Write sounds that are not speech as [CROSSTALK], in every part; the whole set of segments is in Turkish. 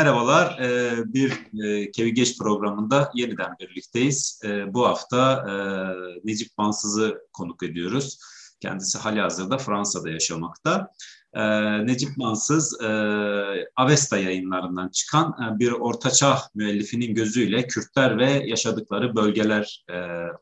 Merhabalar, ee, bir e, Kevi Geç programında yeniden birlikteyiz. Ee, bu hafta e, Necip Mansız'ı konuk ediyoruz. Kendisi hali hazırda Fransa'da yaşamakta. Necip Mansız, e, Avesta yayınlarından çıkan bir ortaçağ müellifinin gözüyle Kürtler ve yaşadıkları bölgeler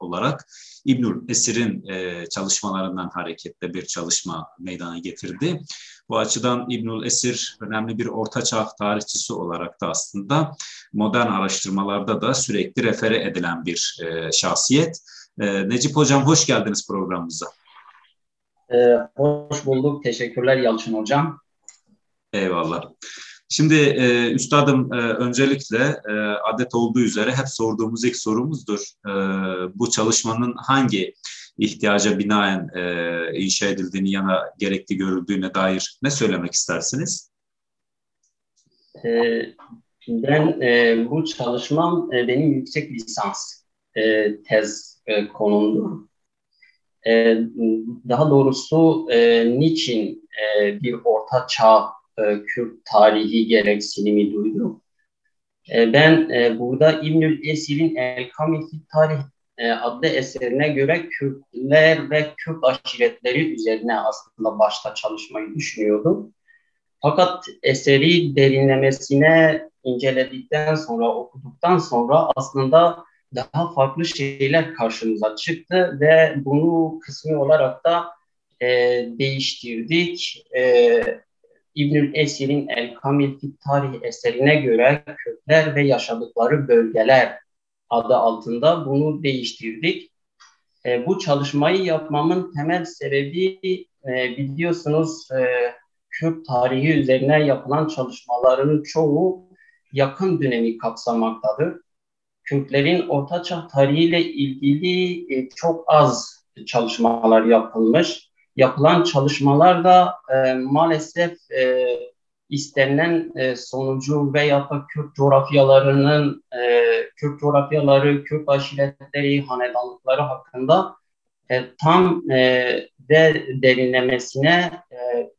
olarak İbnül Esir'in çalışmalarından hareketle bir çalışma meydana getirdi. Bu açıdan İbnül Esir önemli bir ortaçağ tarihçisi olarak da aslında modern araştırmalarda da sürekli refere edilen bir e, şahsiyet. E, Necip Hocam hoş geldiniz programımıza. E, hoş bulduk. Teşekkürler Yalçın Hocam. Eyvallah. Şimdi e, üstadım e, öncelikle e, adet olduğu üzere hep sorduğumuz ilk sorumuzdur. E, bu çalışmanın hangi ihtiyaca binaen e, inşa edildiğini yana gerekli görüldüğüne dair ne söylemek istersiniz? E, ben e, bu çalışmam e, benim yüksek lisans e, tez e, konumdu. E, daha doğrusu e, niçin e, bir orta çağ e, Kürt tarihi gereksinimi duydu? E, ben e, burada İbnül Esir'in El Kamil Tarih e, adlı eserine göre Kürtler ve Kürt aşiretleri üzerine aslında başta çalışmayı düşünüyordum. Fakat eseri derinlemesine inceledikten sonra, okuduktan sonra aslında daha farklı şeyler karşımıza çıktı ve bunu kısmi olarak da e, değiştirdik. E, İbnül Esir'in El Kamil Fit Tarih eserine göre Kürtler ve yaşadıkları bölgeler adı altında bunu değiştirdik. E, bu çalışmayı yapmamın temel sebebi e, biliyorsunuz e, Kürt tarihi üzerine yapılan çalışmaların çoğu yakın dönemi kapsamaktadır. Kürtlerin Ortaçağ tarihiyle ilgili e, çok az çalışmalar yapılmış. Yapılan çalışmalar da e, maalesef e, istenilen e, sonucu veya da Kürt coğrafyalarının, e, Kürt coğrafyaları, Kürt aşiretleri, hanedanlıkları hakkında e, tam e, ve derinlemesine e,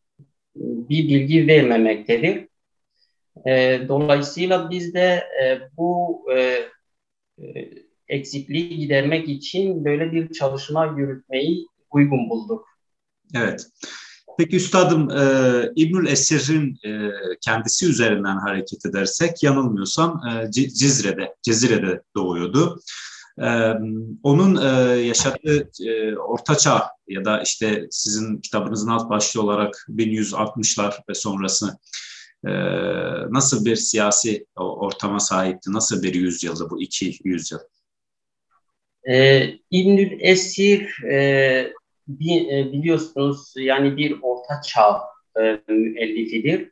bir bilgi vermemektedir. E, dolayısıyla biz de e, bu e, e, eksikliği gidermek için böyle bir çalışma yürütmeyi uygun bulduk. Evet. Peki üstadım e, İbnül Esir'in e, kendisi üzerinden hareket edersek yanılmıyorsam e, Cizre'de, Cezire'de doğuyordu. E, onun e, yaşadığı e, ortaçağ ya da işte sizin kitabınızın alt başlığı olarak 1160'lar ve sonrası e, nasıl bir siyasi ortama sahipti? Nasıl bir yüzyıldı bu iki yüzyıl? E, İbnül Esir e, bir, e, biliyorsunuz yani bir orta çağ e, müellifidir.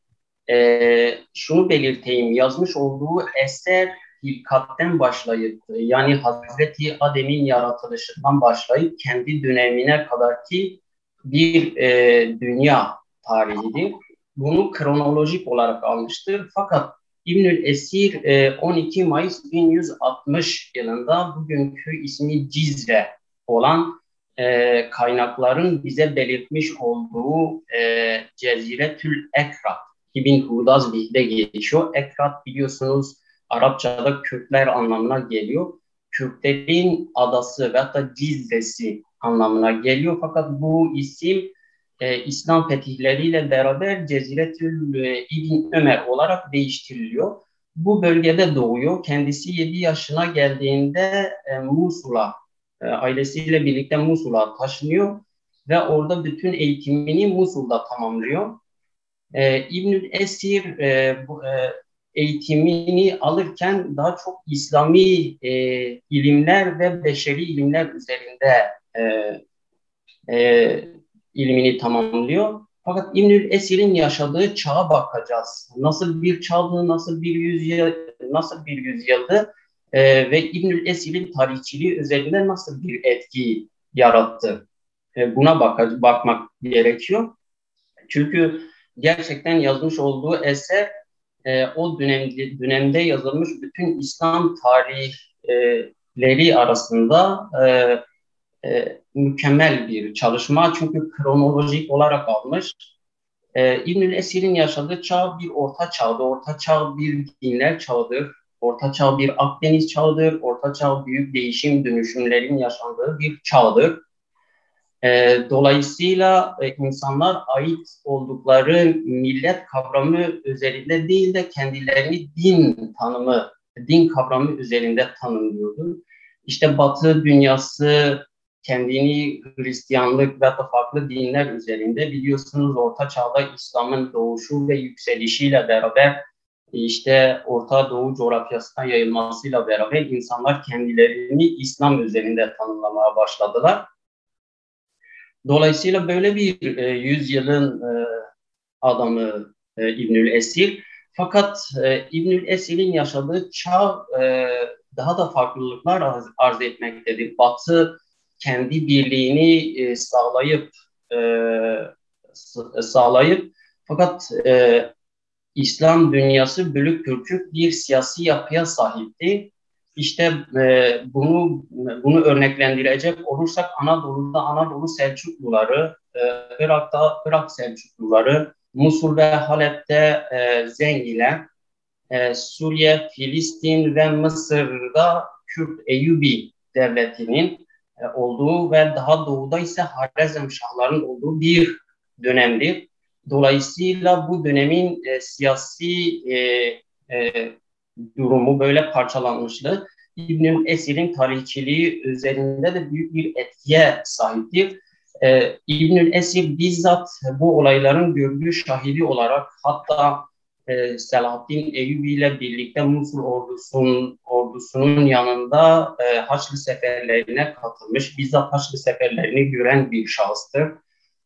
E, şunu belirteyim, yazmış olduğu eser hilkatten başlayıp yani Hazreti Adem'in yaratılışından başlayıp kendi dönemine kadar ki bir e, dünya tarihidir. Bunu kronolojik olarak almıştır. Fakat İbnül Esir e, 12 Mayıs 1160 yılında bugünkü ismi Cizre olan e, kaynakların bize belirtmiş olduğu e, Ceziretül Ekrat, İbn Hudaz Bih'de geçiyor. Ekrat biliyorsunuz Arapçada Kürtler anlamına geliyor. Kürtlerin adası ve hatta Cizresi anlamına geliyor. Fakat bu isim e, İslam fetihleriyle beraber Ceziretül e, İbn Ömer olarak değiştiriliyor. Bu bölgede doğuyor. Kendisi 7 yaşına geldiğinde e, Musul'a e, ailesiyle birlikte Musul'a taşınıyor ve orada bütün eğitimini Musul'da tamamlıyor. E, İbnül Esir e, bu, e, eğitimini alırken daha çok İslami e, ilimler ve beşeri ilimler üzerinde e, e, ilmini tamamlıyor. Fakat İbnül Esir'in yaşadığı çağa bakacağız. Nasıl bir çağdı, nasıl bir yüzyıl, nasıl bir yüzyıldı e, ve İbnül Esir'in tarihçiliği üzerinde nasıl bir etki yarattı? E, buna bak bakmak gerekiyor. Çünkü gerçekten yazmış olduğu eser e, o dönemde, dönemde yazılmış bütün İslam tarihleri arasında e, e, mükemmel bir çalışma. Çünkü kronolojik olarak almış. E, İbnül Esir'in yaşadığı çağ bir orta çağdı. Orta çağ bir dinler çağıdır. Orta çağ bir Akdeniz çağıdır. Orta çağ büyük değişim dönüşümlerin yaşandığı bir çağdır. E, dolayısıyla e, insanlar ait oldukları millet kavramı üzerinde değil de kendilerini din tanımı, din kavramı üzerinde tanımlıyordu. İşte Batı dünyası kendini Hristiyanlık ve da farklı dinler üzerinde biliyorsunuz Orta Çağ'da İslam'ın doğuşu ve yükselişiyle beraber işte Orta Doğu coğrafyasına yayılmasıyla beraber insanlar kendilerini İslam üzerinde tanımlamaya başladılar. Dolayısıyla böyle bir e, yüzyılın e, adamı e, İbnül Esir. Fakat e, İbnül Esir'in yaşadığı çağ e, daha da farklılıklar arz, arz etmektedir. Batı kendi birliğini e, sağlayıp e, sağlayıp fakat e, İslam dünyası bölük pörçük bir siyasi yapıya sahipti. İşte e, bunu bunu örneklendirecek olursak Anadolu'da Anadolu Selçukluları, e, Irak'ta Irak Selçukluları, Musul ve Halep'te e, Zengiler, e, Suriye, Filistin ve Mısır'da Kürt Eyyubi devletinin e, olduğu ve daha doğuda ise Harezm Şahların olduğu bir dönemdir. Dolayısıyla bu dönemin e, siyasi e, e, durumu böyle parçalanmıştı. İbnül Esir'in tarihçiliği üzerinde de büyük bir etkiye sahiptir. Ee, İbnül Esir bizzat bu olayların gördüğü şahidi olarak hatta e, Selahaddin Eyyubi ile birlikte Musul ordusunun, ordusunun yanında e, Haçlı seferlerine katılmış. Bizzat Haçlı seferlerini gören bir şahıstır.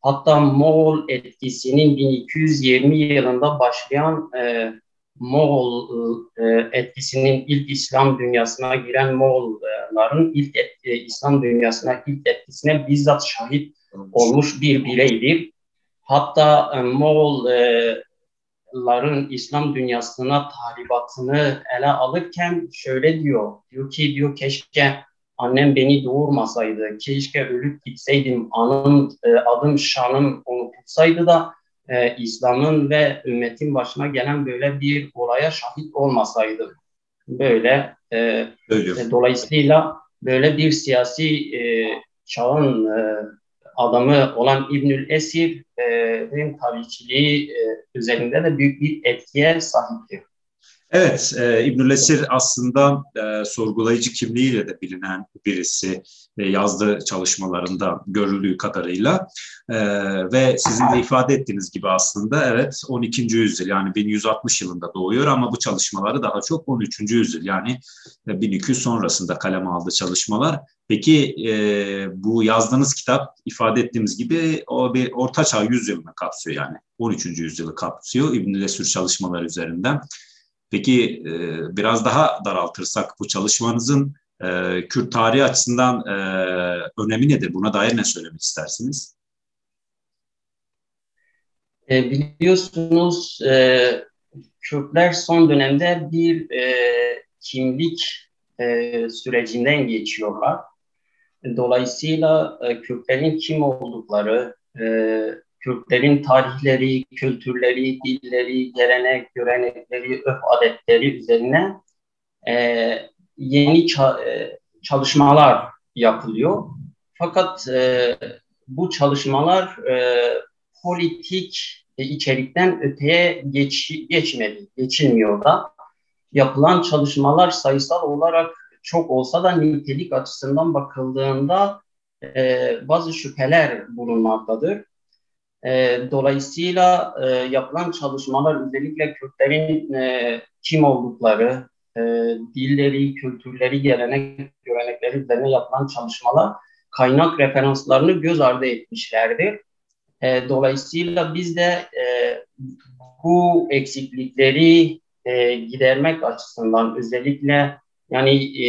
Hatta Moğol etkisinin 1220 yılında başlayan e, Moğol e, etkisinin ilk İslam dünyasına giren Moğolların ilk et, e, İslam dünyasına ilk etkisine bizzat şahit olmuş bir bireydir. Hatta e, Moğolların İslam dünyasına tahribatını ele alırken şöyle diyor. Diyor ki diyor keşke annem beni doğurmasaydı, keşke ölüp gitseydim, anım, e, adım, şanım unutulsaydı da e, İslam'ın ve ümmetin başına gelen böyle bir olaya şahit olmasaydı. Böyle e, e, dolayısıyla böyle bir siyasi e, çağın e, adamı olan İbnül Esir'in e, tarihçiliği e, üzerinde de büyük bir etkiye sahiptir. Evet, e, İbnül Esir aslında e, sorgulayıcı kimliğiyle de bilinen birisi e, yazdığı çalışmalarında görüldüğü kadarıyla e, ve sizin de ifade ettiğiniz gibi aslında evet 12. yüzyıl yani 1160 yılında doğuyor ama bu çalışmaları daha çok 13. yüzyıl yani 1200 sonrasında kaleme aldığı çalışmalar. Peki e, bu yazdığınız kitap ifade ettiğimiz gibi o bir ortaçağ yüzyılını kapsıyor yani 13. yüzyılı kapsıyor İbnül Esir çalışmaları üzerinden. Peki e, biraz daha daraltırsak bu çalışmanızın e, Kürt tarihi açısından e, önemi nedir? Buna dair ne söylemek istersiniz? E, biliyorsunuz e, Kürtler son dönemde bir e, kimlik sürecinden geçiyorlar. Dolayısıyla e, Kürtlerin kim oldukları, Kürtlerin tarihleri, kültürleri, dilleri, gelenek, görenekleri, öf adetleri üzerine e, yeni ça- e, çalışmalar yapılıyor. Fakat e, bu çalışmalar e, politik e, içerikten öteye geç, geçmedi, geçilmiyor da. Yapılan çalışmalar sayısal olarak çok olsa da nitelik açısından bakıldığında e, bazı şüpheler bulunmaktadır. E, dolayısıyla e, yapılan çalışmalar özellikle Kürtlerin e, kim oldukları, e, dilleri, kültürleri, gelenek, görenekleri üzerine yapılan çalışmalar kaynak referanslarını göz ardı etmişlerdir. E, dolayısıyla biz de e, bu eksiklikleri e, gidermek açısından özellikle yani e,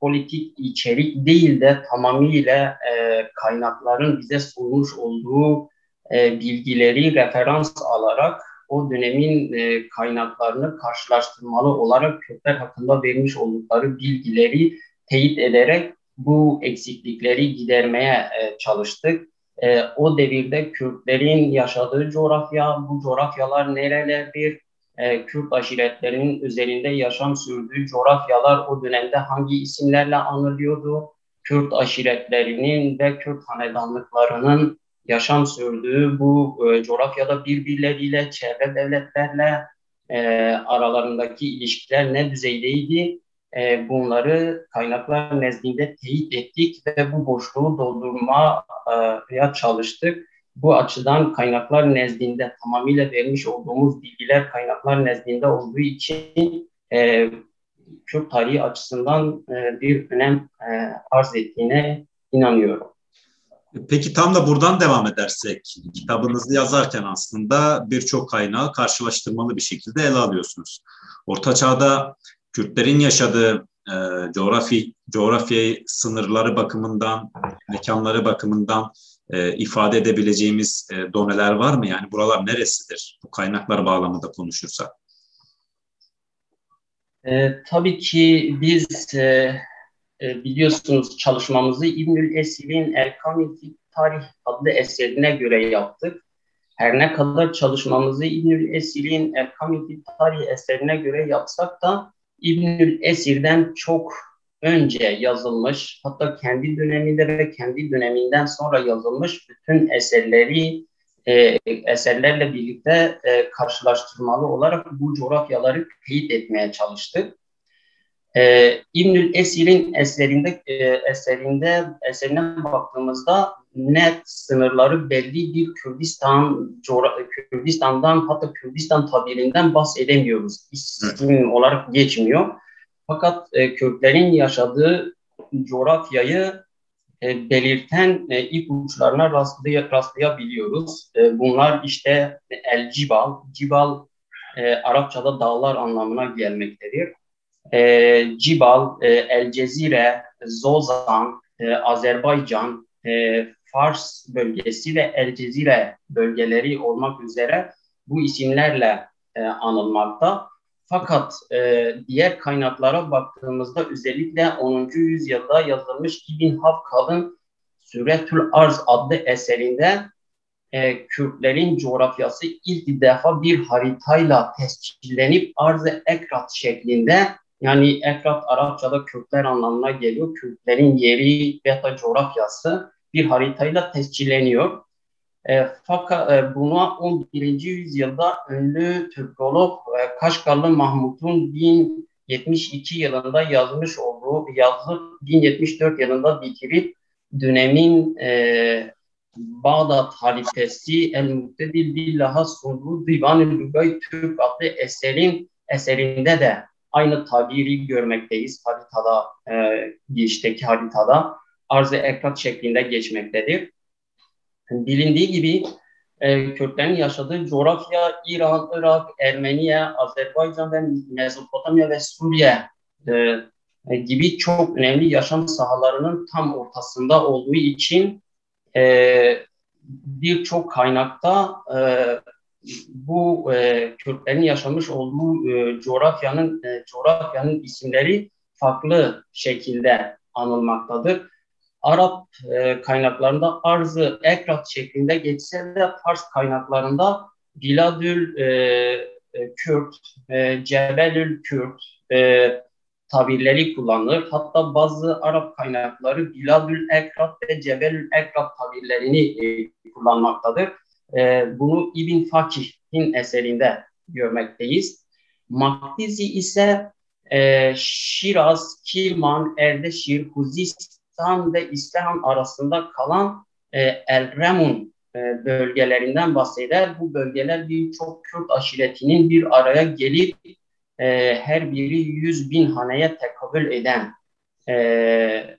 politik içerik değil de tamamıyla e, kaynakların bize sunmuş olduğu e, bilgileri referans alarak o dönemin e, kaynaklarını karşılaştırmalı olarak Kürtler hakkında vermiş oldukları bilgileri teyit ederek bu eksiklikleri gidermeye e, çalıştık. o devirde Kürtlerin yaşadığı coğrafya, bu coğrafyalar nerelerdir, e, Kürt aşiretlerinin üzerinde yaşam sürdüğü coğrafyalar o dönemde hangi isimlerle anılıyordu, Kürt aşiretlerinin ve Kürt hanedanlıklarının yaşam sürdüğü bu e, coğrafyada birbirleriyle, çevre devletlerle e, aralarındaki ilişkiler ne düzeydeydi? E, bunları kaynaklar nezdinde teyit ettik ve bu boşluğu doldurmaya çalıştık. Bu açıdan kaynaklar nezdinde tamamıyla vermiş olduğumuz bilgiler kaynaklar nezdinde olduğu için e, Kürt tarihi açısından e, bir önem e, arz ettiğine inanıyorum. Peki tam da buradan devam edersek, kitabınızı yazarken aslında birçok kaynağı karşılaştırmalı bir şekilde ele alıyorsunuz. Orta Çağ'da Kürtlerin yaşadığı e, coğrafi coğrafyayı sınırları bakımından, mekanları bakımından e, ifade edebileceğimiz e, doneler var mı? Yani buralar neresidir? Bu kaynaklar bağlamında konuşursak. E, tabii ki biz e, e, biliyorsunuz çalışmamızı İbnül Esir'in Erkan-ı Tarih adlı eserine göre yaptık. Her ne kadar çalışmamızı İbnül Esir'in Erkan-ı Tarih eserine göre yapsak da İbnül Esir'den çok önce yazılmış, hatta kendi döneminde ve kendi döneminden sonra yazılmış bütün eserleri e, eserlerle birlikte e, karşılaştırmalı olarak bu coğrafyaları teyit etmeye çalıştık. E, İbnül Esir'in eserinde e, eserinde eserine baktığımızda net sınırları belli bir Kürdistan Kürdistan'dan hatta Kürdistan tabirinden bahsedemiyoruz. İsim olarak geçmiyor. Fakat e, Kürtlerin yaşadığı coğrafyayı e, belirten e, ipuçlarına rastlay rastlayabiliyoruz. E, bunlar işte El Cibal, Cibal e, Arapçada dağlar anlamına gelmektedir. E, Cibal, e, El Cezire, Zozan, e, Azerbaycan, e, Fars bölgesi ve El Cezire bölgeleri olmak üzere bu isimlerle e, anılmakta. Fakat e, diğer kaynaklara baktığımızda özellikle 10. yüzyılda yazılmış İbn Hafkal'ın Süretül Arz adlı eserinde e, Kürtlerin coğrafyası ilk defa bir haritayla tescillenip arz-ı ekrat şeklinde yani ekrat Arapçada Kürtler anlamına geliyor. Kürtlerin yeri veya da coğrafyası bir haritayla tescilleniyor. E, fakat e, buna 11. yüzyılda ünlü Türkolog e, Kaşgarlı Mahmut'un 1072 yılında yazmış olduğu yazı 1074 yılında bitirip dönemin e, Bağdat halifesi El Muktedil Billah'a sunduğu Divan-ı Lugay Türk adlı eserin eserinde de aynı tabiri görmekteyiz haritada, e, girişteki haritada arz-ı ekrat şeklinde geçmektedir. Bilindiği gibi e, Kürtlerin yaşadığı coğrafya İran, Irak, Ermeniye, Azerbaycan ve Mezopotamya ve Suriye e, gibi çok önemli yaşam sahalarının tam ortasında olduğu için e, birçok kaynakta e, bu e, Kürtlerin yaşamış olduğu e, coğrafyanın e, coğrafyanın isimleri farklı şekilde anılmaktadır. Arap e, kaynaklarında arzı ekrat şeklinde geçse de Fars kaynaklarında Biladül e, e, Kürt, e, Cebelül Kürt e, tabirleri kullanılır. Hatta bazı Arap kaynakları Biladül Ekrat ve Cebelül Ekrat tabirlerini e, kullanmaktadır. E, bunu İbn Fakih'in eserinde görmekteyiz. Makdizi ise e, Şiraz, Kirman, Erdeşir, Huzist İslam ve İslam arasında kalan e, El Remun e, bölgelerinden bahseder. Bu bölgeler birçok Kürt aşiretinin bir araya gelip e, her biri 100 bin haneye tekabül eden e, e,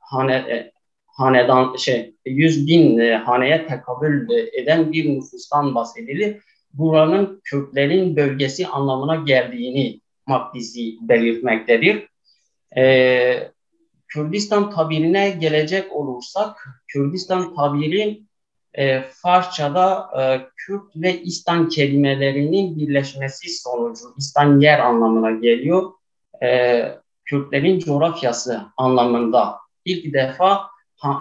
hane, e, hanedan şey 100 bin e, haneye tekabül eden bir nüfustan bahsedilir. Buranın Kürtlerin bölgesi anlamına geldiğini Makdisi belirtmektedir. E, Kürdistan tabirine gelecek olursak, Kürdistan tabiri e, Farsçada e, Kürt ve İstan kelimelerinin birleşmesi sonucu İstan yer anlamına geliyor. E, Kürtlerin coğrafyası anlamında ilk defa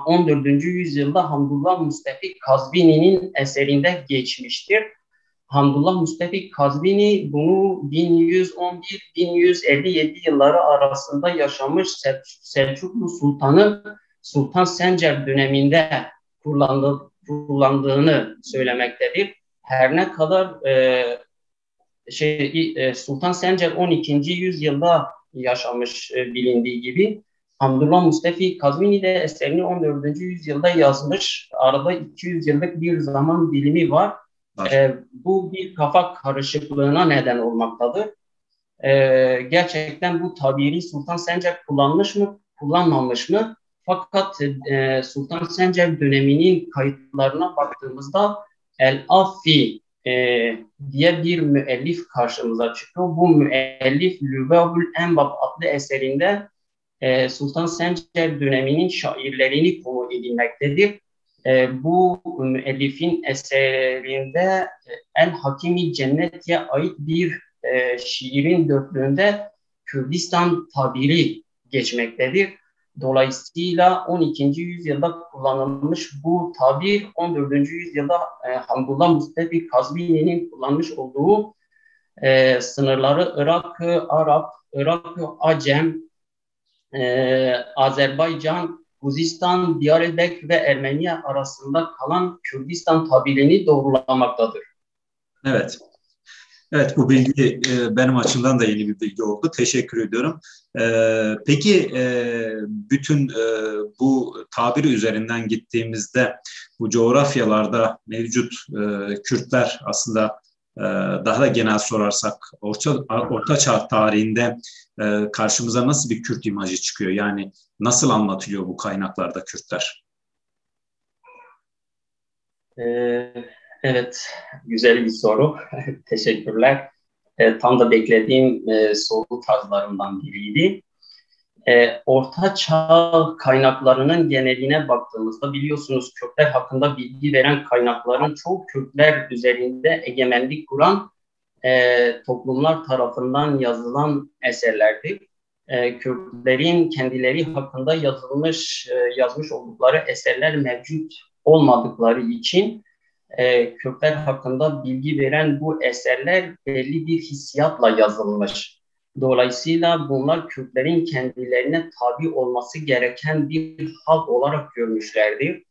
14. yüzyılda Hamdullah Mustafi Kazvini'nin eserinde geçmiştir. Hamdullah Mustafi Kazvini bunu 1111-1157 yılları arasında yaşamış Sel Selçuklu Sultanı Sultan Sencer döneminde kullandı, kullandığını söylemektedir. Her ne kadar e, şey e, Sultan Sencer 12. yüzyılda yaşamış e, bilindiği gibi Hamdullah Mustafi Kazvini de eserini 14. yüzyılda yazmış. Arada 200 yıllık bir zaman dilimi var. E, bu bir kafa karışıklığına neden olmaktadır. E, gerçekten bu tabiri Sultan Sencer kullanmış mı, kullanmamış mı? Fakat e, Sultan Sencer döneminin kayıtlarına baktığımızda El Affi e, diye bir müellif karşımıza çıkıyor. Bu müellif Lübabül Enbab adlı eserinde e, Sultan Sencer döneminin şairlerini konu edilmektedir. E, bu müellifin eserinde e, El Hakimi Cennet'e ait bir e, şiirin dörtlüğünde Kürdistan tabiri geçmektedir. Dolayısıyla 12. yüzyılda kullanılmış bu tabir 14. yüzyılda e, Hamdullah Mustafi Kazvini'nin kullanmış olduğu e, sınırları Irak, Arap, Irak, Acem, e, Azerbaycan, Guzistan, Diyarbakır ve Ermeniye arasında kalan Kürdistan tabirini doğrulamaktadır. Evet. Evet bu bilgi e, benim açımdan da yeni bir bilgi oldu. Teşekkür ediyorum. E, peki e, bütün e, bu tabiri üzerinden gittiğimizde bu coğrafyalarda mevcut e, Kürtler aslında daha da genel sorarsak Orta, Orta Çağ tarihinde e, karşımıza nasıl bir Kürt imajı çıkıyor? Yani nasıl anlatılıyor bu kaynaklarda Kürtler? Evet. Evet, güzel bir soru. [LAUGHS] Teşekkürler. E, tam da beklediğim e, soru tarzlarından biriydi. E, Orta Çağ kaynaklarının geneline baktığımızda biliyorsunuz Kürtler hakkında bilgi veren kaynakların çoğu Kürtler üzerinde egemenlik kuran e, toplumlar tarafından yazılan eserlerdir. E, Kürtlerin kendileri hakkında yazılmış e, yazmış oldukları eserler mevcut olmadıkları için e, Kürtler hakkında bilgi veren bu eserler belli bir hissiyatla yazılmış. Dolayısıyla bunlar Kürtlerin kendilerine tabi olması gereken bir halk olarak görmüşlerdir.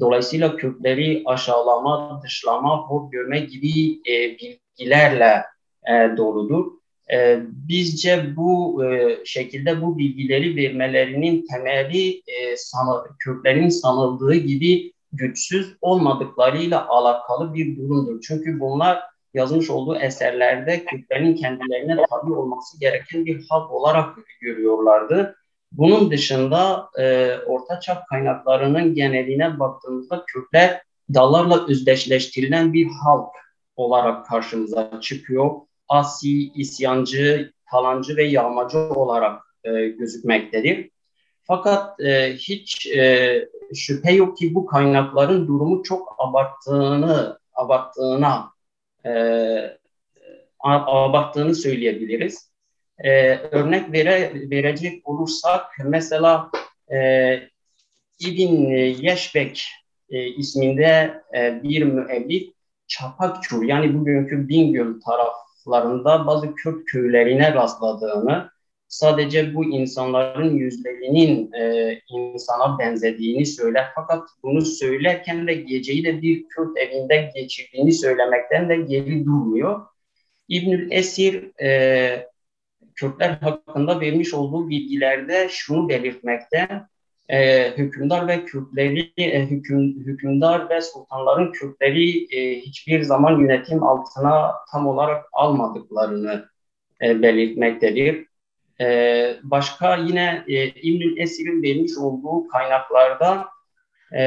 Dolayısıyla Kürtleri aşağılama, dışlama, hor görme gibi e, bilgilerle e, doludur. E, bizce bu e, şekilde bu bilgileri vermelerinin temeli e, sanı, Kürtlerin sanıldığı gibi güçsüz olmadıklarıyla alakalı bir durumdur. Çünkü bunlar yazmış olduğu eserlerde Kürtlerin kendilerine tabi olması gereken bir halk olarak görüyorlardı. Bunun dışında e, Ortaçağ kaynaklarının geneline baktığımızda Kürtler dallarla özdeşleştirilen bir halk olarak karşımıza çıkıyor. Asi, isyancı, talancı ve yağmacı olarak e, gözükmektedir. Fakat e, hiç e, şüphe yok ki bu kaynakların durumu çok abarttığını abarttığına e, abarttığını söyleyebiliriz. E, örnek vere, verecek olursak mesela e, İbn Yeşbek e, isminde e, bir müellif Çapakçur yani bugünkü Bingöl taraflarında bazı Kürt köylerine rastladığını sadece bu insanların yüzlerinin e, insana benzediğini söyler. Fakat bunu söylerken de geceyi de bir Kürt evinde geçirdiğini söylemekten de geri durmuyor. İbnül Esir e, Kürtler hakkında vermiş olduğu bilgilerde şunu belirtmekte. E, hükümdar ve Kürtleri, e, hüküm, hükümdar ve sultanların Kürtleri e, hiçbir zaman yönetim altına tam olarak almadıklarını e, belirtmektedir. Ee, başka yine e, İbnül Esir'in vermiş olduğu kaynaklarda e,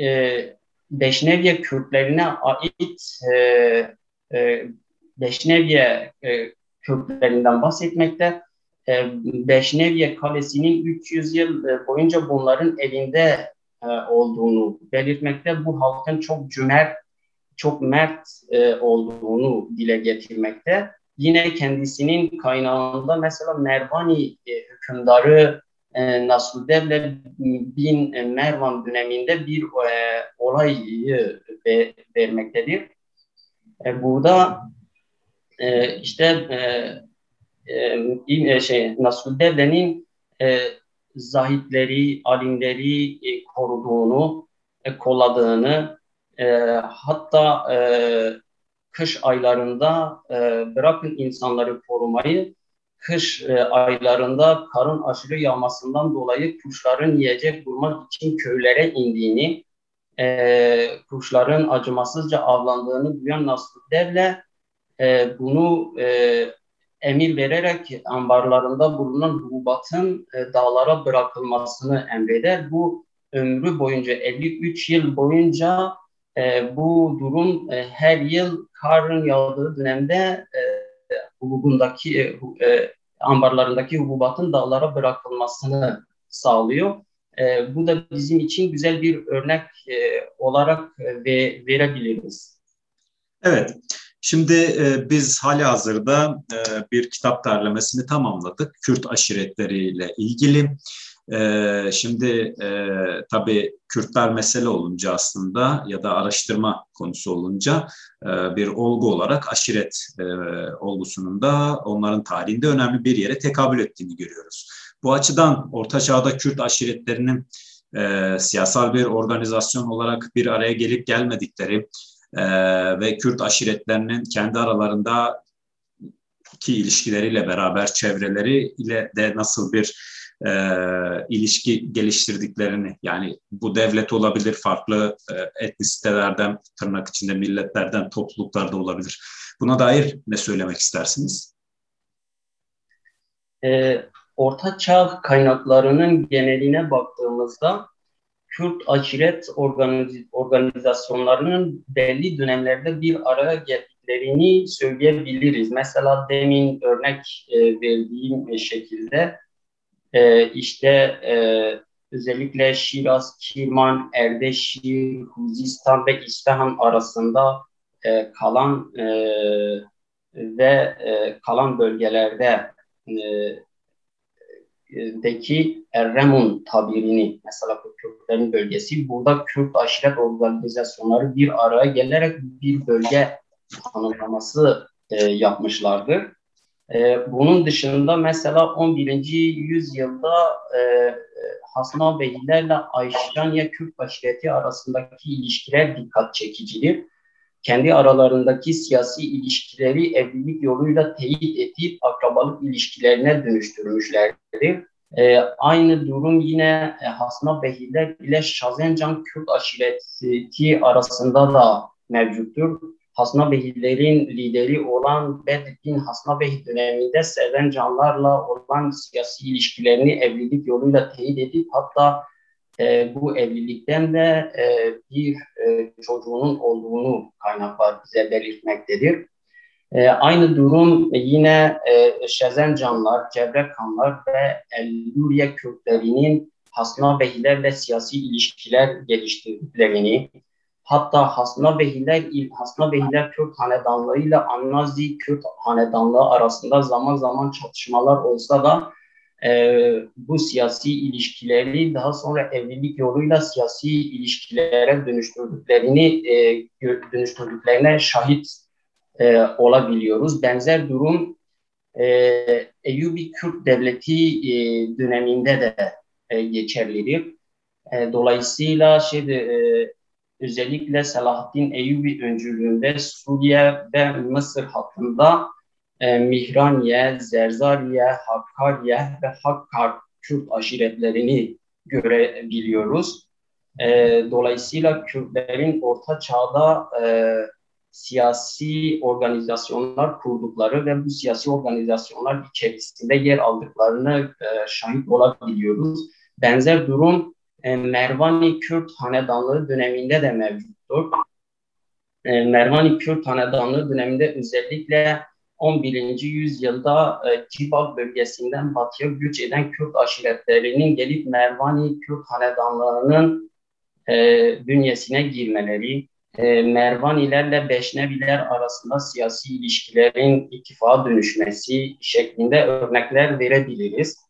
e, Beşneviye Kürtlerine ait e, e, Beşneviye e, Kürtlerinden bahsetmekte. E, Beşneviye Kalesi'nin 300 yıl e, boyunca bunların elinde e, olduğunu belirtmekte. Bu halkın çok cömert, çok mert e, olduğunu dile getirmekte. Yine kendisinin kaynağında mesela Mervani e, hükümdarı e, Nasrudev'le bin Mervan döneminde bir e, olayı ve, vermektedir. E, burada e, işte e, e, şey Nasrudev'lerin e, zahitleri, alimleri e, koruduğunu, e, kolladığını, e, hatta e, kış aylarında e, bırakın insanları korumayı, kış e, aylarında karın aşırı yağmasından dolayı kuşların yiyecek bulmak için köylere indiğini, e, kuşların acımasızca avlandığını duyan Nasruddev'le e, bunu e, emir vererek ambarlarında bulunan hububatın e, dağlara bırakılmasını emreder. Bu ömrü boyunca 53 yıl boyunca e, bu durum e, her yıl karın yağdığı dönemde e, hububundaki e, e, ambarlarındaki hububatın dağlara bırakılmasını sağlıyor. E, bu da bizim için güzel bir örnek e, olarak e, ve verebiliriz. Evet. Şimdi e, biz hali hazırda e, bir kitap derlemesini tamamladık. Kürt aşiretleriyle ilgili. E, şimdi e, tabii Kürtler mesele olunca aslında ya da araştırma konusu olunca e, bir olgu olarak aşiret e, olgusunun da onların tarihinde önemli bir yere tekabül ettiğini görüyoruz. Bu açıdan Orta Çağ'da Kürt aşiretlerinin e, siyasal bir organizasyon olarak bir araya gelip gelmedikleri e, ve Kürt aşiretlerinin kendi aralarında ki ilişkileriyle beraber çevreleriyle de nasıl bir e, ilişki geliştirdiklerini yani bu devlet olabilir farklı e, etnisitelerden tırnak içinde milletlerden topluluklarda olabilir. Buna dair ne söylemek istersiniz? E, Orta Çağ kaynaklarının geneline baktığımızda Kürt aşiret organiz organizasyonlarının belli dönemlerde bir araya geldiklerini söyleyebiliriz. Mesela demin örnek e, verdiğim şekilde e, işte e, özellikle Şiraz, Kirman, Erdeşir, Huzistan ve İsfahan arasında e, kalan e, ve e, kalan bölgelerde e, deki Erremun tabirini mesela Kürtlerin bölgesi burada Kürt aşiret organizasyonları bir araya gelerek bir bölge tanımlaması e, yapmışlardır. E, bunun dışında mesela 11. yüzyılda e, Hasan Beylerle Ayşanya Kürt aşireti arasındaki ilişkiler dikkat çekicidir. Kendi aralarındaki siyasi ilişkileri evlilik yoluyla teyit edip akrabalık ilişkilerine dönüştürmüşlerdir. E, aynı durum yine e, Hasna Behiler ile Şazencan Kürt aşireti arasında da mevcuttur. Hasnabeylilerin lideri olan Bedrettin Hasnabey döneminde seven canlarla olan siyasi ilişkilerini evlilik yoluyla teyit edip hatta e, bu evlilikten de e, bir e, çocuğunun olduğunu kaynaklar bize belirtmektedir. E, aynı durum yine e, Şezen Canlar, Cebre Kanlar ve Elluriye Kürtlerinin Hasna Beylerle siyasi ilişkiler geliştirdiklerini, Hatta Hasna Behiler, Hasna Behiler Kürt hanedanlığı ile Annazi Kürt hanedanlığı arasında zaman zaman çatışmalar olsa da e, bu siyasi ilişkileri daha sonra evlilik yoluyla siyasi ilişkilere dönüştürdüklerini e, dönüştürdüklerine şahit e, olabiliyoruz. Benzer durum e, Eyyubi Kürt Devleti e, döneminde de e, geçerlidir. E, dolayısıyla şeyde e, özellikle Selahaddin Eyyubi öncülüğünde Suriye ve Mısır hattında e, Mihraniye, Zerzariye, Hakkariye ve Hakkar Kürt aşiretlerini görebiliyoruz. E, dolayısıyla Kürtlerin Orta Çağ'da e, siyasi organizasyonlar kurdukları ve bu siyasi organizasyonlar içerisinde yer aldıklarını e, şahit olabiliyoruz. Benzer durum e, Mervani Kürt Hanedanlığı döneminde de mevcuttur. E, Mervani Kürt Hanedanlığı döneminde özellikle 11. yüzyılda e, bölgesinden batıya göç eden Kürt aşiretlerinin gelip Mervani Kürt Hanedanlığı'nın e, bünyesine girmeleri, e, Mervanilerle Beşneviler arasında siyasi ilişkilerin ittifa dönüşmesi şeklinde örnekler verebiliriz.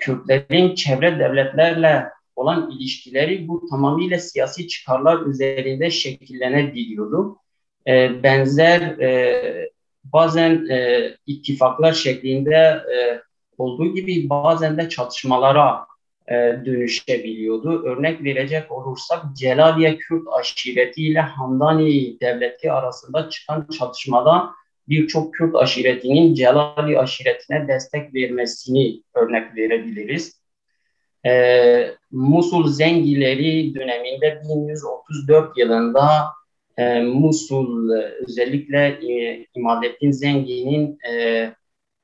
Kürtlerin çevre devletlerle olan ilişkileri bu tamamıyla siyasi çıkarlar üzerinde şekillenebiliyordu. E, benzer e, bazen e, ittifaklar şeklinde e, olduğu gibi bazen de çatışmalara e, dönüşebiliyordu. Örnek verecek olursak Celaliye Kürt aşireti ile Hamdani devleti arasında çıkan çatışmada birçok Kürt aşiretinin Celali aşiretine destek vermesini örnek verebiliriz. Ee, Musul Zengileri döneminde 1134 yılında e, Musul özellikle e, İmadettin Zengi'nin e,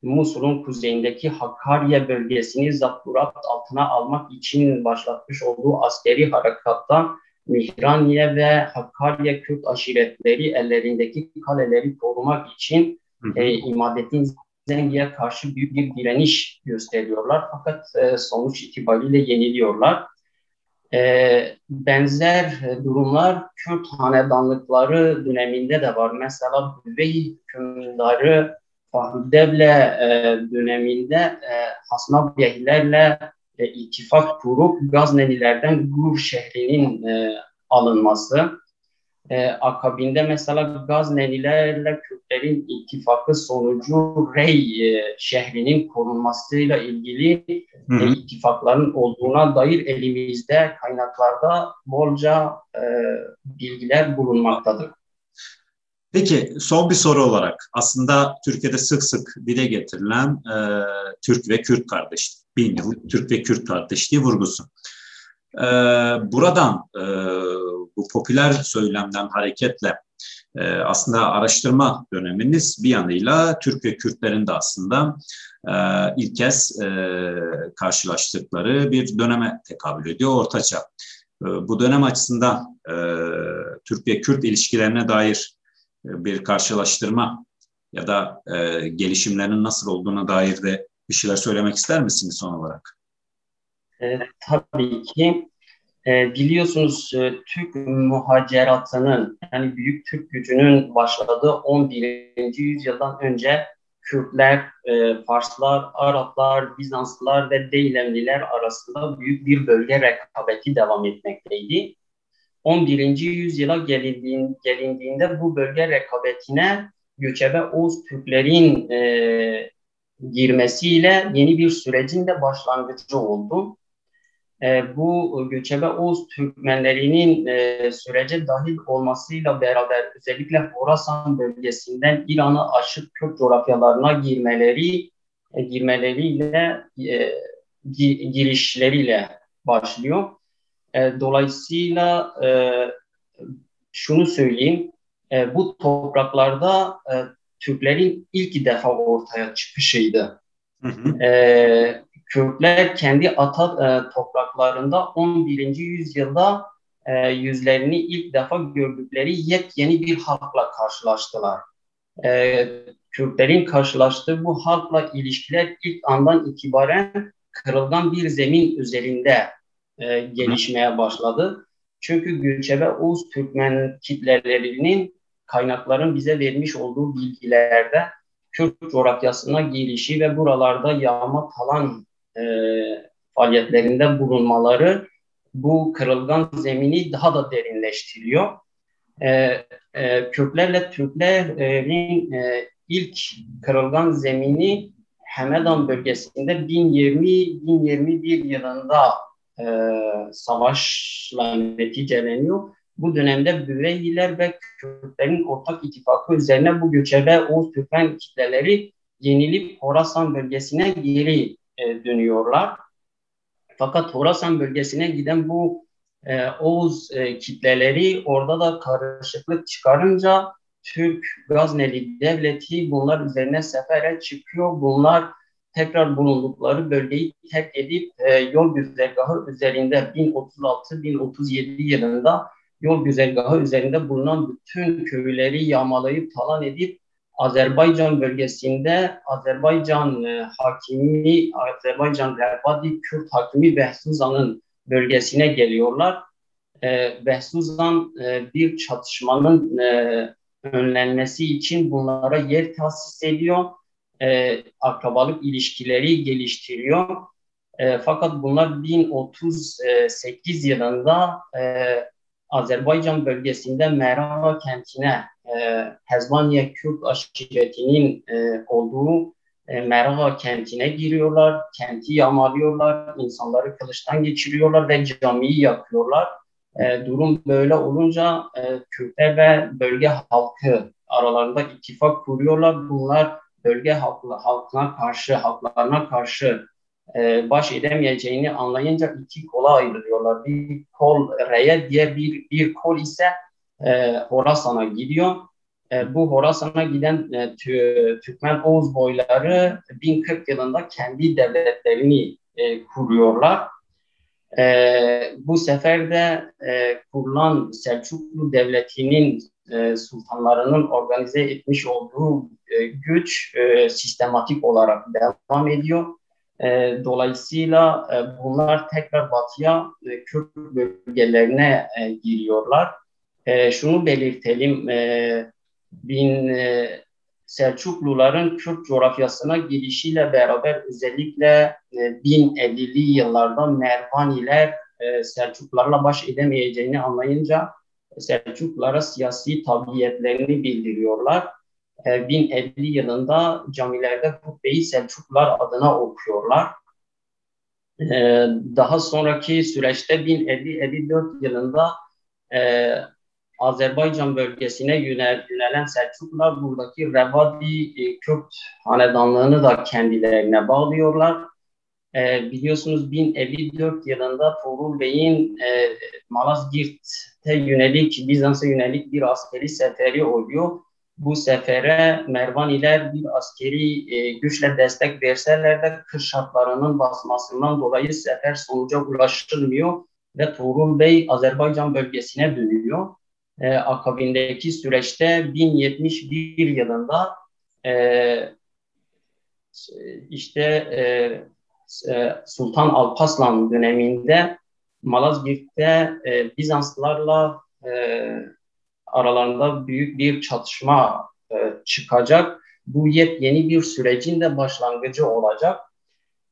Musul'un kuzeyindeki Hakkariye bölgesini zapturapt altına almak için başlatmış olduğu askeri harekatta Mihraniye ve Hakkariye Kürt aşiretleri ellerindeki kaleleri korumak için e, İmadettin Zengi'ye karşı büyük bir direniş gösteriyorlar. Fakat e, sonuç itibariyle yeniliyorlar. E, benzer durumlar Kürt hanedanlıkları döneminde de var. Mesela Büvey hükümdarı Fahri e, döneminde e, Hasnabiyehlerle e, ittifak kurup Gaznelilerden Gur şehrinin e, alınması. E, akabinde mesela Gaznelilerle Kürtlerin ittifakı sonucu Rey e, şehrinin korunmasıyla ilgili e, ittifakların olduğuna dair elimizde kaynaklarda bolca e, bilgiler bulunmaktadır. Peki son bir soru olarak aslında Türkiye'de sık sık dile getirilen e, Türk ve Kürt kardeşliği, bin yıllık Türk ve Kürt kardeşliği vurgusu. E, buradan e, bu popüler söylemden hareketle e, aslında araştırma döneminiz bir yanıyla Türk ve Kürtlerin de aslında e, ilk kez e, karşılaştıkları bir döneme tekabül ediyor Ortaçağ. E, bu dönem açısından e, Türk ve Kürt ilişkilerine dair bir karşılaştırma ya da e, gelişimlerinin nasıl olduğuna dair de bir şeyler söylemek ister misiniz son olarak? E, tabii ki. E, biliyorsunuz e, Türk muhaceratının yani büyük Türk gücünün başladığı 11. yüzyıldan önce Kürtler, e, Farslar, Araplar, Bizanslılar ve Deylemliler arasında büyük bir bölge rekabeti devam etmekteydi. 11. yüzyıla gelindiğinde bu bölge rekabetine göçebe Oğuz Türklerin e, girmesiyle yeni bir sürecin de başlangıcı oldu. E, bu göçebe Oğuz Türkmenlerinin e, sürece dahil olmasıyla beraber özellikle Horasan bölgesinden İran'a aşık Kürt coğrafyalarına girmeleri e, girmeleriyle e, girişleriyle başlıyor. E, dolayısıyla e, şunu söyleyeyim, e, bu topraklarda e, Türklerin ilk defa ortaya çıkışıydı. Hı hı. E, Kürtler kendi ata e, topraklarında 11. yüzyılda e, yüzlerini ilk defa gördükleri yepyeni bir halkla karşılaştılar. E, Kürtlerin karşılaştığı bu halkla ilişkiler ilk andan itibaren kırılgan bir zemin üzerinde e, gelişmeye başladı. Çünkü göçebe Oğuz Türkmen kitlelerinin kaynakların bize vermiş olduğu bilgilerde Kürt coğrafyasına gelişi ve buralarda yağma talan e, faaliyetlerinde bulunmaları bu kırılgan zemini daha da derinleştiriyor. E, e, Kürtlerle Türklerin e, ilk kırılgan zemini Hemedan bölgesinde 1020-1021 yılında e, savaşla neticeleniyor. Bu dönemde Büveyliler ve Kürtlerin ortak ittifakı üzerine bu göçebe Oğuz Türkmen kitleleri yenilip Horasan bölgesine geri e, dönüyorlar. Fakat Horasan bölgesine giden bu e, Oğuz e, kitleleri orada da karışıklık çıkarınca Türk Gazneli devleti bunlar üzerine sefere çıkıyor. Bunlar tekrar bulundukları bölgeyi terk edip e, yol güzergahı üzerinde 1036-1037 yılında yol güzergahı üzerinde bulunan bütün köyleri yağmalayıp talan edip Azerbaycan bölgesinde Azerbaycan e, hakimi, Azerbaycan Rebadi Kürt hakimi Behsuzan'ın bölgesine geliyorlar. E, Behsuzan e, bir çatışmanın e, önlenmesi için bunlara yer tahsis ediyor e, akrabalık ilişkileri geliştiriyor. Fakat bunlar 1038 yılında Azerbaycan bölgesinde Merava kentine e, Hezvaniye Kürt aşiretinin e, olduğu e, Merava kentine giriyorlar, kenti yağmalıyorlar, insanları kılıçtan geçiriyorlar ve camiyi yakıyorlar. E, durum böyle olunca e, Kürtler ve bölge halkı aralarında ittifak kuruyorlar. Bunlar bölge halkı, halkına karşı, halklarına karşı e, baş edemeyeceğini anlayınca iki kola ayrılıyorlar. Bir kol R'ye, diğer bir, bir kol ise e, Horasan'a gidiyor. E, bu Horasan'a giden e, Türkmen Oğuz boyları 1040 yılında kendi devletlerini e, kuruyorlar. E, bu sefer de e, kurulan Selçuklu Devleti'nin e, sultanlarının organize etmiş olduğu e, güç e, sistematik olarak devam ediyor. E, dolayısıyla e, bunlar tekrar batıya e, Kürt bölgelerine e, giriyorlar. E, şunu belirtelim, e, bin e, Selçukluların Kürt coğrafyasına girişiyle beraber özellikle e, 1050'li yıllarda Mervaniler e, Selçuklularla baş edemeyeceğini anlayınca Selçuklulara siyasi tabiyetlerini bildiriyorlar. 1050 e, yılında camilerde hutbeyi Selçuklular adına okuyorlar. E, daha sonraki süreçte 1050-54 yılında e, Azerbaycan bölgesine yönel, yönelen Selçuklular buradaki Revadi e, Kürt hanedanlığını da kendilerine bağlıyorlar. E, biliyorsunuz 1054 yılında Tuğrul Bey'in e, Malazgirt'e yönelik, Bizans'a yönelik bir askeri seferi oluyor. Bu sefere Mervaniler bir askeri e, güçle destek verseler de kış şartlarının basmasından dolayı sefer sonuca ulaşılmıyor ve Tuğrul Bey Azerbaycan bölgesine dönüyor. E, akabindeki süreçte 1071 yılında e, işte e, e, Sultan Alpaslan döneminde Malazgirt'te e, Bizanslılarla e, aralarında büyük bir çatışma e, çıkacak. Bu yepyeni bir sürecin de başlangıcı olacak.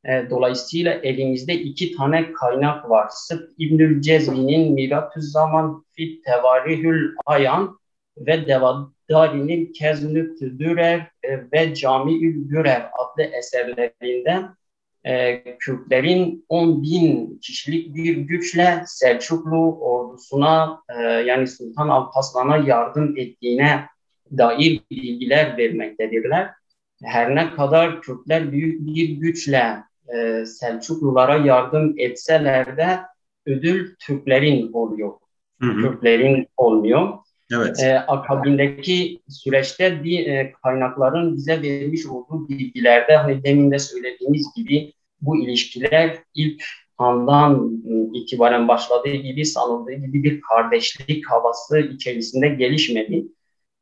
E, dolayısıyla elimizde iki tane kaynak var. Sırf İbnül Cezvi'nin Miratüz Zaman Fit Tevarihül Ayan ve Devadari'nin Keznüt Dürer e, ve Camiül Dürer adlı eserlerinde e, Kürtlerin 10 bin kişilik bir güçle Selçuklu ordusuna e, yani Sultan Alparslan'a yardım ettiğine dair bilgiler vermektedirler. Her ne kadar Kürtler büyük bir güçle e, Selçuklulara yardım etseler de ödül Türklerin oluyor. Hı hı. Türklerin olmuyor. Evet. E, akabindeki süreçte bir e, kaynakların bize vermiş olduğu bilgilerde hani demin de söylediğimiz gibi bu ilişkiler ilk andan itibaren başladığı gibi sanıldığı gibi bir kardeşlik havası içerisinde gelişmedi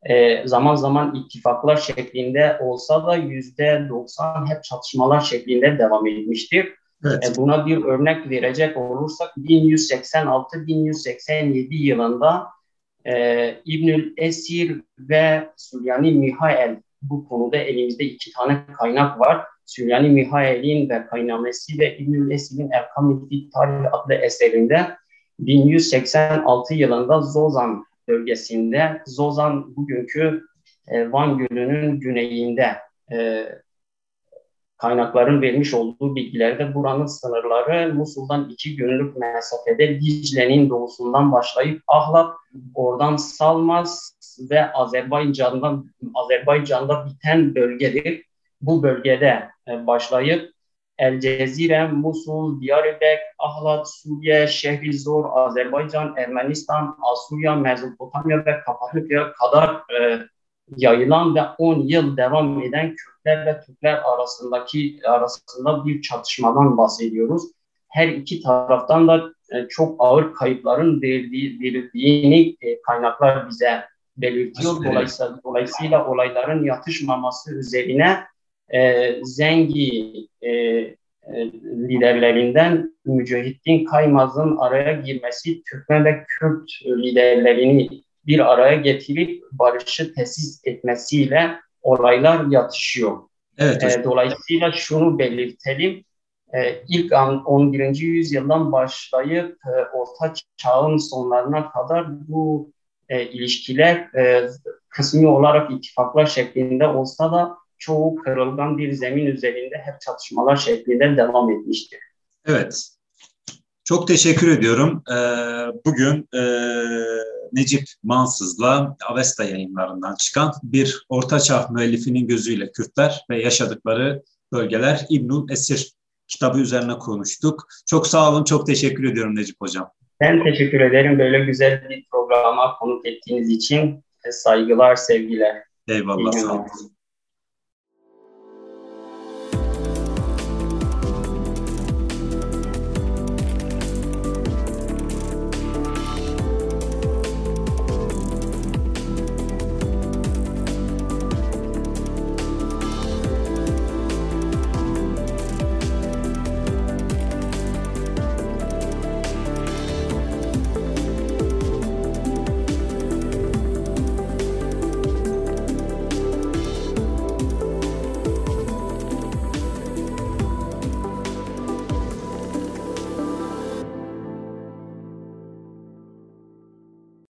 e, zaman zaman ittifaklar şeklinde olsa da yüzde 90 hep çatışmalar şeklinde devam etmiştir. Evet. E, buna bir örnek verecek olursak 1186-1187 yılında e, İbnül Esir ve Süryani Mihail bu konuda elimizde iki tane kaynak var. Süryani Mihail'in ve kaynamesi ve İbnül Esir'in Erkam-ı Tarih adlı eserinde 1186 yılında Zozan bölgesinde Zozan bugünkü e, Van Gölü'nün güneyinde e, kaynakların vermiş olduğu bilgilerde buranın sınırları Musul'dan iki günlük mesafede Dicle'nin doğusundan başlayıp Ahlat, oradan Salmaz ve Azerbaycan'dan Azerbaycan'da biten bölgedir. Bu bölgede e, başlayıp El Cezire, Musul, Diyarbek, Ahlat, Suriye, Şehrizor, Azerbaycan, Ermenistan, Asuriya, Mezopotamya ve Kapadokya kadar e, yayılan ve 10 yıl devam eden Kürtler ve Türkler arasındaki arasında bir çatışmadan bahsediyoruz. Her iki taraftan da e, çok ağır kayıpların verildiği, verildiğini e, kaynaklar bize belirtiyor. Dolayısıyla, dolayısıyla olayların yatışmaması üzerine e, Zengi e, e, liderlerinden Mücahittin Kaymaz'ın araya girmesi Türkmen ve Kürt liderlerini bir araya getirip barışı tesis etmesiyle olaylar yatışıyor. Evet, e, dolayısıyla şunu belirtelim. e, ilk 11. yüzyıldan başlayıp e, Orta Çağ'ın sonlarına kadar bu e, ilişkiler e, kısmi olarak ittifaklar şeklinde olsa da çoğu kırılgan bir zemin üzerinde hep çatışmalar şeklinde devam etmiştir. Evet. Çok teşekkür ediyorum. Ee, bugün e, Necip Mansız'la Avesta yayınlarından çıkan bir ortaçağ müellifinin gözüyle Kürtler ve yaşadıkları bölgeler İbnül Esir kitabı üzerine konuştuk. Çok sağ olun, çok teşekkür ediyorum Necip Hocam. Ben teşekkür ederim böyle güzel bir programa konuk ettiğiniz için. Saygılar, sevgiler. Eyvallah, sağ olun.